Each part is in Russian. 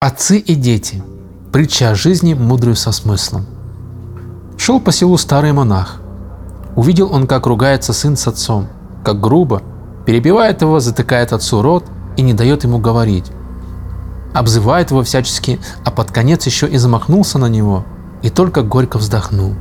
Отцы и дети. Притча о жизни, мудрую со смыслом. Шел по селу старый монах. Увидел он, как ругается сын с отцом, как грубо, перебивает его, затыкает отцу рот и не дает ему говорить. Обзывает его всячески, а под конец еще и замахнулся на него, и только горько вздохнул.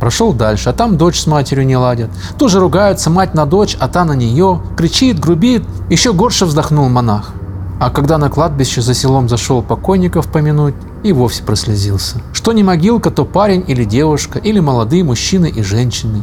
Прошел дальше, а там дочь с матерью не ладят. Тоже ругаются мать на дочь, а та на нее, кричит, грубит. Еще горше вздохнул монах. А когда на кладбище за селом зашел покойников помянуть, и вовсе прослезился. Что не могилка, то парень или девушка, или молодые мужчины и женщины.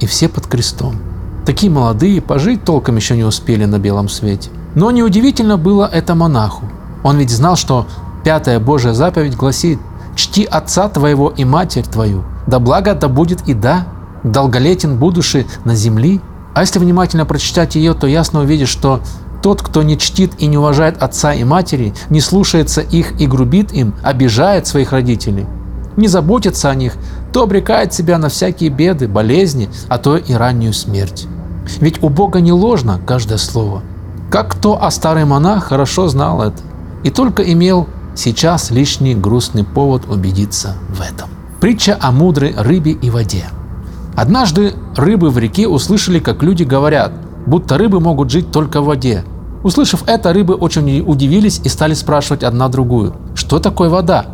И все под крестом. Такие молодые, пожить толком еще не успели на белом свете. Но неудивительно было это монаху. Он ведь знал, что пятая Божья заповедь гласит «Чти отца твоего и матерь твою, да благо это будет и да, долголетен будущий на земли». А если внимательно прочитать ее, то ясно увидишь, что тот, кто не чтит и не уважает отца и матери, не слушается их и грубит им, обижает своих родителей, не заботится о них, то обрекает себя на всякие беды, болезни, а то и раннюю смерть. Ведь у Бога не ложно каждое слово. Как кто, а старый монах хорошо знал это и только имел сейчас лишний грустный повод убедиться в этом. Притча о мудрой рыбе и воде. Однажды рыбы в реке услышали, как люди говорят – будто рыбы могут жить только в воде. Услышав это, рыбы очень удивились и стали спрашивать одна другую, что такое вода?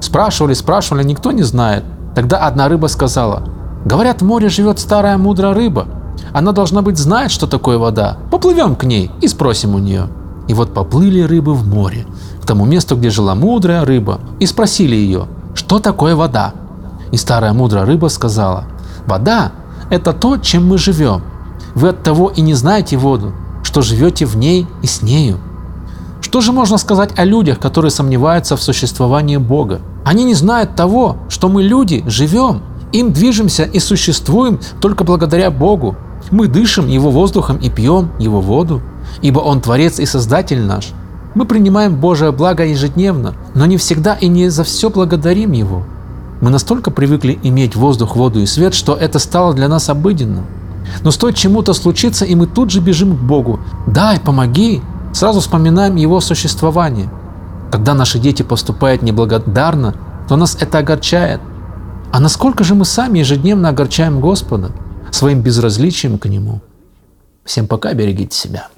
Спрашивали, спрашивали, никто не знает. Тогда одна рыба сказала, говорят, в море живет старая мудрая рыба. Она должна быть знает, что такое вода. Поплывем к ней и спросим у нее. И вот поплыли рыбы в море, к тому месту, где жила мудрая рыба, и спросили ее, что такое вода. И старая мудрая рыба сказала, вода – это то, чем мы живем. Вы от того и не знаете воду, что живете в ней и с нею. Что же можно сказать о людях, которые сомневаются в существовании Бога? Они не знают того, что мы люди живем, им движемся и существуем только благодаря Богу. Мы дышим Его воздухом и пьем Его воду, ибо Он Творец и Создатель наш. Мы принимаем Божие благо ежедневно, но не всегда и не за все благодарим Его. Мы настолько привыкли иметь воздух, воду и свет, что это стало для нас обыденным. Но стоит чему-то случиться, и мы тут же бежим к Богу. «Дай, помоги!» Сразу вспоминаем Его существование. Когда наши дети поступают неблагодарно, то нас это огорчает. А насколько же мы сами ежедневно огорчаем Господа своим безразличием к Нему? Всем пока, берегите себя.